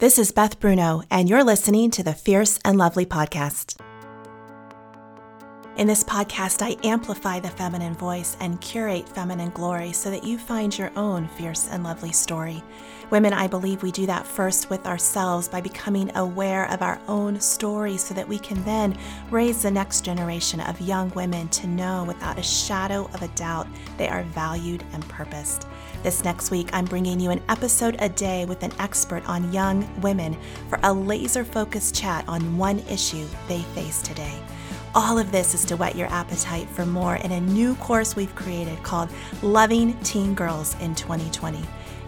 This is Beth Bruno, and you're listening to the Fierce and Lovely podcast. In this podcast, I amplify the feminine voice and curate feminine glory so that you find your own fierce and lovely story. Women, I believe we do that first with ourselves by becoming aware of our own story so that we can then raise the next generation of young women to know without a shadow of a doubt they are valued and purposed. This next week, I'm bringing you an episode a day with an expert on young women for a laser focused chat on one issue they face today. All of this is to whet your appetite for more in a new course we've created called Loving Teen Girls in 2020.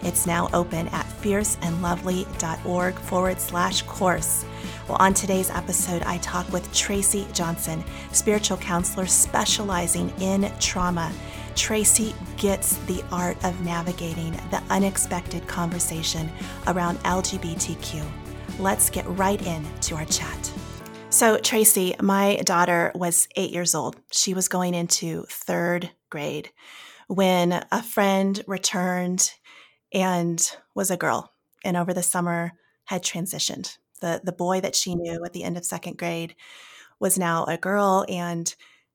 It's now open at fierceandlovely.org forward slash course. Well, on today's episode, I talk with Tracy Johnson, spiritual counselor specializing in trauma. Tracy gets the art of navigating the unexpected conversation around LGBTQ. Let's get right into our chat. So, Tracy, my daughter was eight years old. She was going into third grade when a friend returned and was a girl, and over the summer had transitioned. The, the boy that she knew at the end of second grade was now a girl, and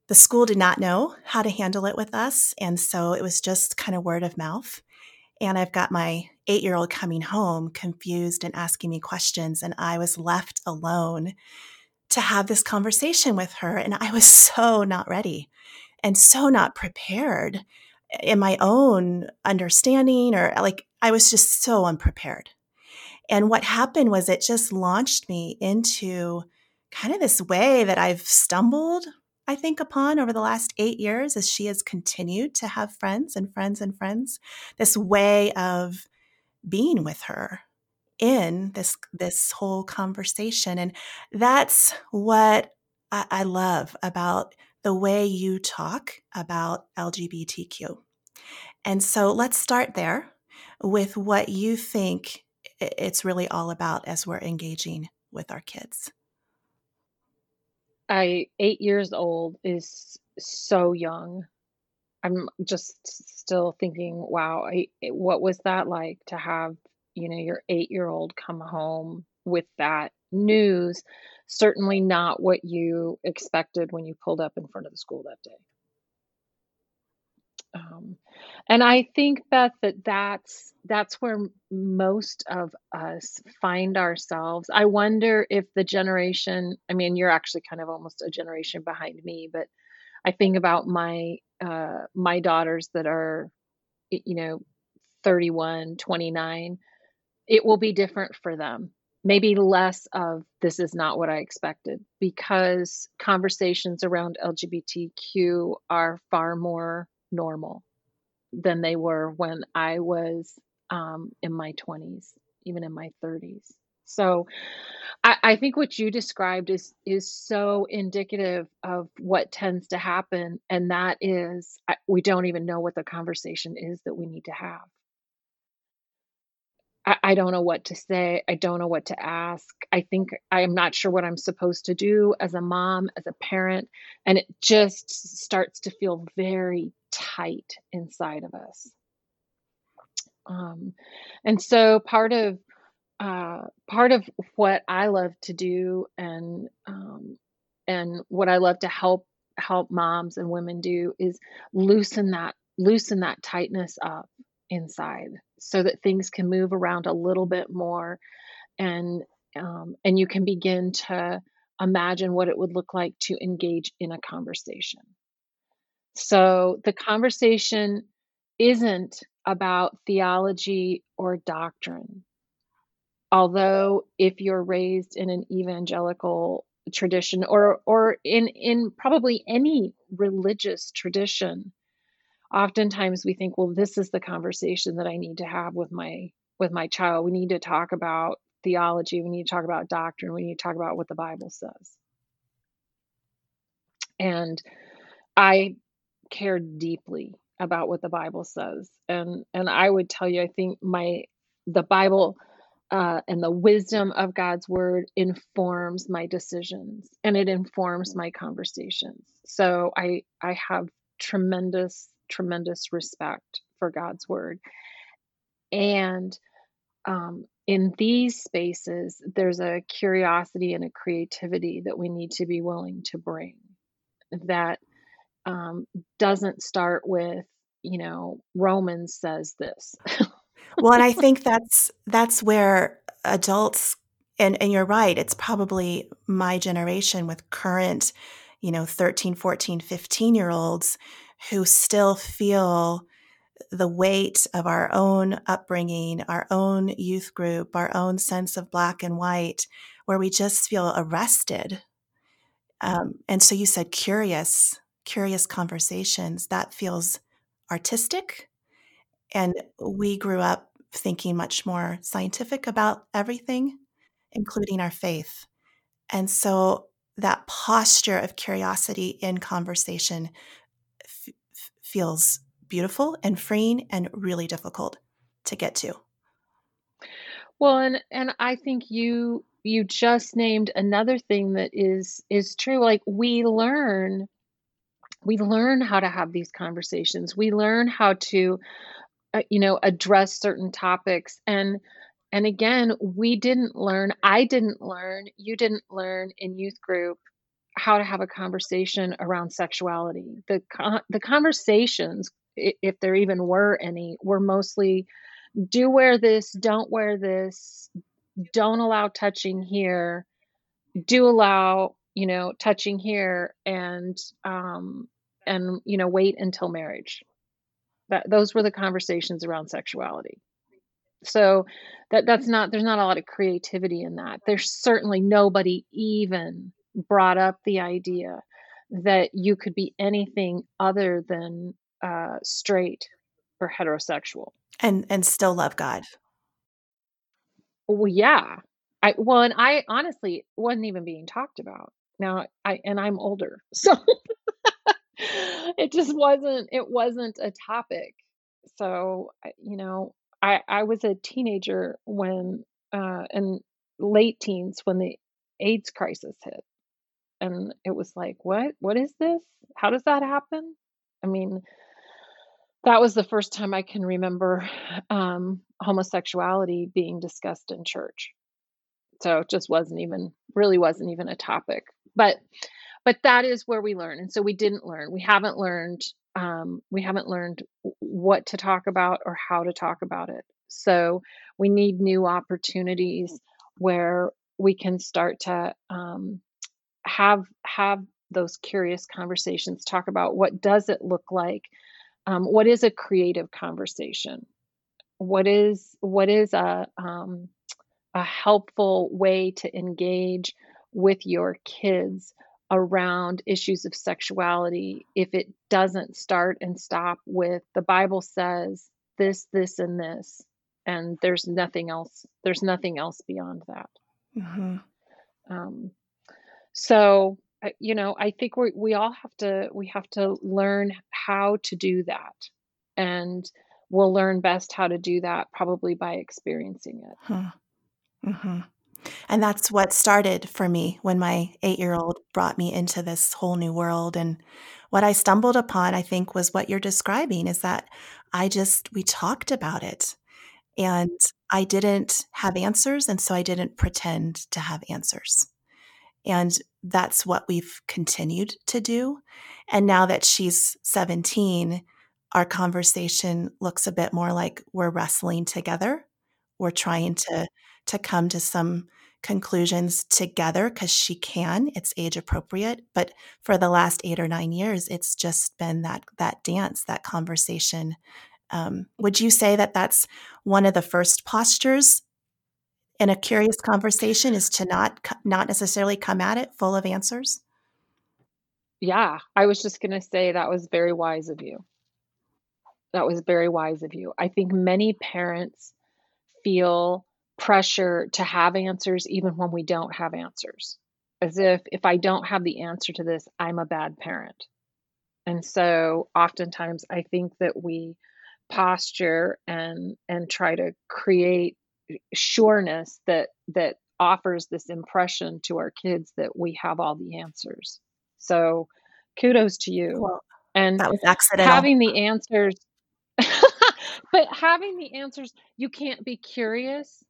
the school did not know how to handle it with us. And so it was just kind of word of mouth. And I've got my eight year old coming home confused and asking me questions, and I was left alone to have this conversation with her. And I was so not ready and so not prepared in my own understanding, or like I was just so unprepared. And what happened was it just launched me into kind of this way that I've stumbled, I think, upon over the last eight years as she has continued to have friends and friends and friends, this way of being with her in this this whole conversation and that's what I, I love about the way you talk about lgbtq and so let's start there with what you think it's really all about as we're engaging with our kids. I eight years old is so young. I'm just still thinking wow I, what was that like to have you know, your eight year old come home with that news, certainly not what you expected when you pulled up in front of the school that day. Um, and I think Beth that that's that's where most of us find ourselves. I wonder if the generation. I mean, you're actually kind of almost a generation behind me, but I think about my uh, my daughters that are, you know, 31, 29 it will be different for them. Maybe less of this is not what I expected because conversations around LGBTQ are far more normal than they were when I was um, in my 20s, even in my 30s. So I, I, think what you described is is so indicative of what tends to happen, and that is I, we don't even know what the conversation is that we need to have. I, I don't know what to say. I don't know what to ask. I think I'm not sure what I'm supposed to do as a mom, as a parent. And it just starts to feel very tight inside of us. Um, and so part of uh, part of what I love to do and um, and what I love to help help moms and women do is loosen that loosen that tightness up inside so that things can move around a little bit more and um, and you can begin to imagine what it would look like to engage in a conversation. So the conversation isn't about theology or doctrine. Although if you're raised in an evangelical tradition or or in in probably any religious tradition oftentimes we think well this is the conversation that i need to have with my with my child. We need to talk about theology. We need to talk about doctrine. We need to talk about what the bible says. And i care deeply about what the bible says. And and i would tell you i think my the bible uh, and the wisdom of God's word informs my decisions and it informs my conversations. So I I have tremendous tremendous respect for God's word. And um, in these spaces, there's a curiosity and a creativity that we need to be willing to bring that um, doesn't start with, you know, Romans says this. well, and I think that's that's where adults and and you're right, it's probably my generation with current, you know, 13, 14, 15 year olds who still feel the weight of our own upbringing, our own youth group, our own sense of black and white, where we just feel arrested. Um, and so you said curious, curious conversations. That feels artistic. And we grew up thinking much more scientific about everything, including our faith. And so that posture of curiosity in conversation feels beautiful and freeing and really difficult to get to. Well, and and I think you you just named another thing that is is true like we learn we learn how to have these conversations. We learn how to uh, you know address certain topics and and again, we didn't learn, I didn't learn, you didn't learn in youth group how to have a conversation around sexuality. The the conversations if there even were any, were mostly do wear this, don't wear this, don't allow touching here, do allow, you know, touching here and um and you know, wait until marriage. That those were the conversations around sexuality. So that that's not there's not a lot of creativity in that. There's certainly nobody even brought up the idea that you could be anything other than uh, straight or heterosexual and and still love God. Well, yeah. I well, and I honestly wasn't even being talked about. Now I and I'm older, so it just wasn't it wasn't a topic. So you know, I I was a teenager when uh and late teens when the AIDS crisis hit. And it was like, what? What is this? How does that happen? I mean, that was the first time I can remember um, homosexuality being discussed in church. So it just wasn't even really wasn't even a topic. But but that is where we learn, and so we didn't learn. We haven't learned. Um, we haven't learned what to talk about or how to talk about it. So we need new opportunities where we can start to um, have have those curious conversations. Talk about what does it look like um, what is a creative conversation what is what is a um, a helpful way to engage with your kids around issues of sexuality if it doesn't start and stop with the bible says this this and this and there's nothing else there's nothing else beyond that mm-hmm. um, so you know i think we we all have to we have to learn how to do that and we'll learn best how to do that probably by experiencing it huh. mm-hmm. and that's what started for me when my eight year old brought me into this whole new world and what i stumbled upon i think was what you're describing is that i just we talked about it and i didn't have answers and so i didn't pretend to have answers and that's what we've continued to do. And now that she's 17, our conversation looks a bit more like we're wrestling together. We're trying to to come to some conclusions together because she can. It's age appropriate. But for the last eight or nine years, it's just been that that dance, that conversation. Um, would you say that that's one of the first postures in a curious conversation is to not not necessarily come at it full of answers. Yeah i was just going to say that was very wise of you. That was very wise of you. I think many parents feel pressure to have answers even when we don't have answers as if if i don't have the answer to this i'm a bad parent. And so oftentimes i think that we posture and and try to create sureness that that offers this impression to our kids that we have all the answers. So kudos to you. Well, and that was accidental. Having the answers but having the answers, you can't be curious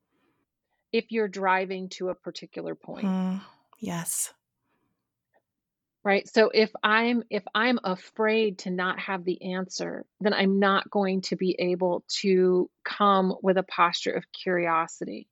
if you're driving to a particular point. Mm, yes. Right? So if I'm if I'm afraid to not have the answer, then I'm not going to be able to come with a posture of curiosity.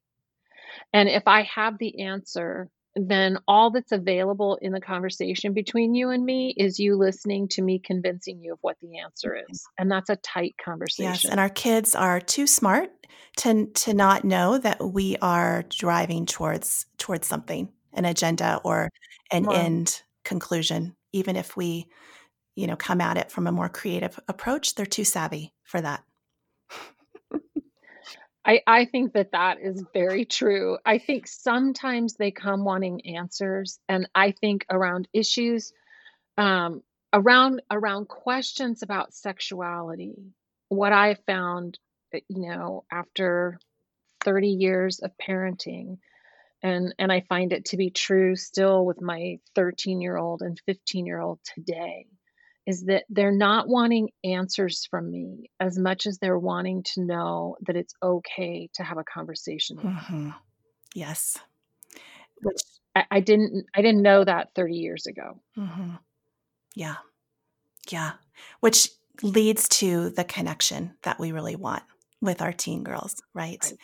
And if I have the answer, then all that's available in the conversation between you and me is you listening to me convincing you of what the answer mm-hmm. is. And that's a tight conversation. Yes, and our kids are too smart to to not know that we are driving towards towards something, an agenda or an Well, end conclusion. Even if we, you know, come at it from a more creative approach, they're too savvy for that. I, I think that that is very true. I think sometimes they come wanting answers, and I think around issues, um, around around questions about sexuality, what I found, uh, you know, after 30 years of parenting, and and I find it to be true still with my 13 year old and 15 year old today is that they're not wanting answers from me as much as they're wanting to know that it's okay to have a conversation with me. hmm Yes. Which, I, I didn't I didn't know that 30 years ago. hmm yeah, yeah. Which leads to the connection that we really want with our teen girls, right? Right.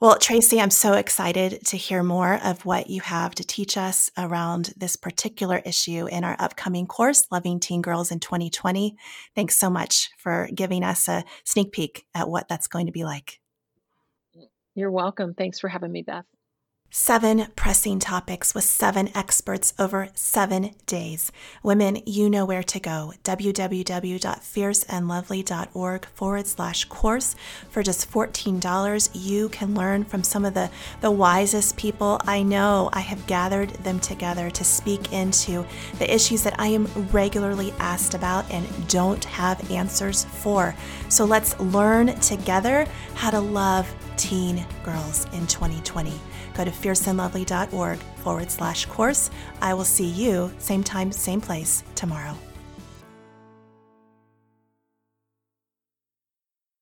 Well, Tracy, I'm so excited to hear more of what you have to teach us around this particular issue in our upcoming course, Loving Teen Girls in 2020. Thanks so much for giving us a sneak peek at what that's going to be like. You're welcome. Thanks for having me, Beth. Seven pressing topics with seven experts over seven days. Women, you know where to go. www.fierceandlovely.org forward slash course. For just $14, you can learn from some of the, the wisest people I know. I have gathered them together to speak into the issues that I am regularly asked about and don't have answers for. So let's learn together how to love teen girls in 2020. Go to fierceandlovely.org forward slash course. I will see you same time, same place tomorrow.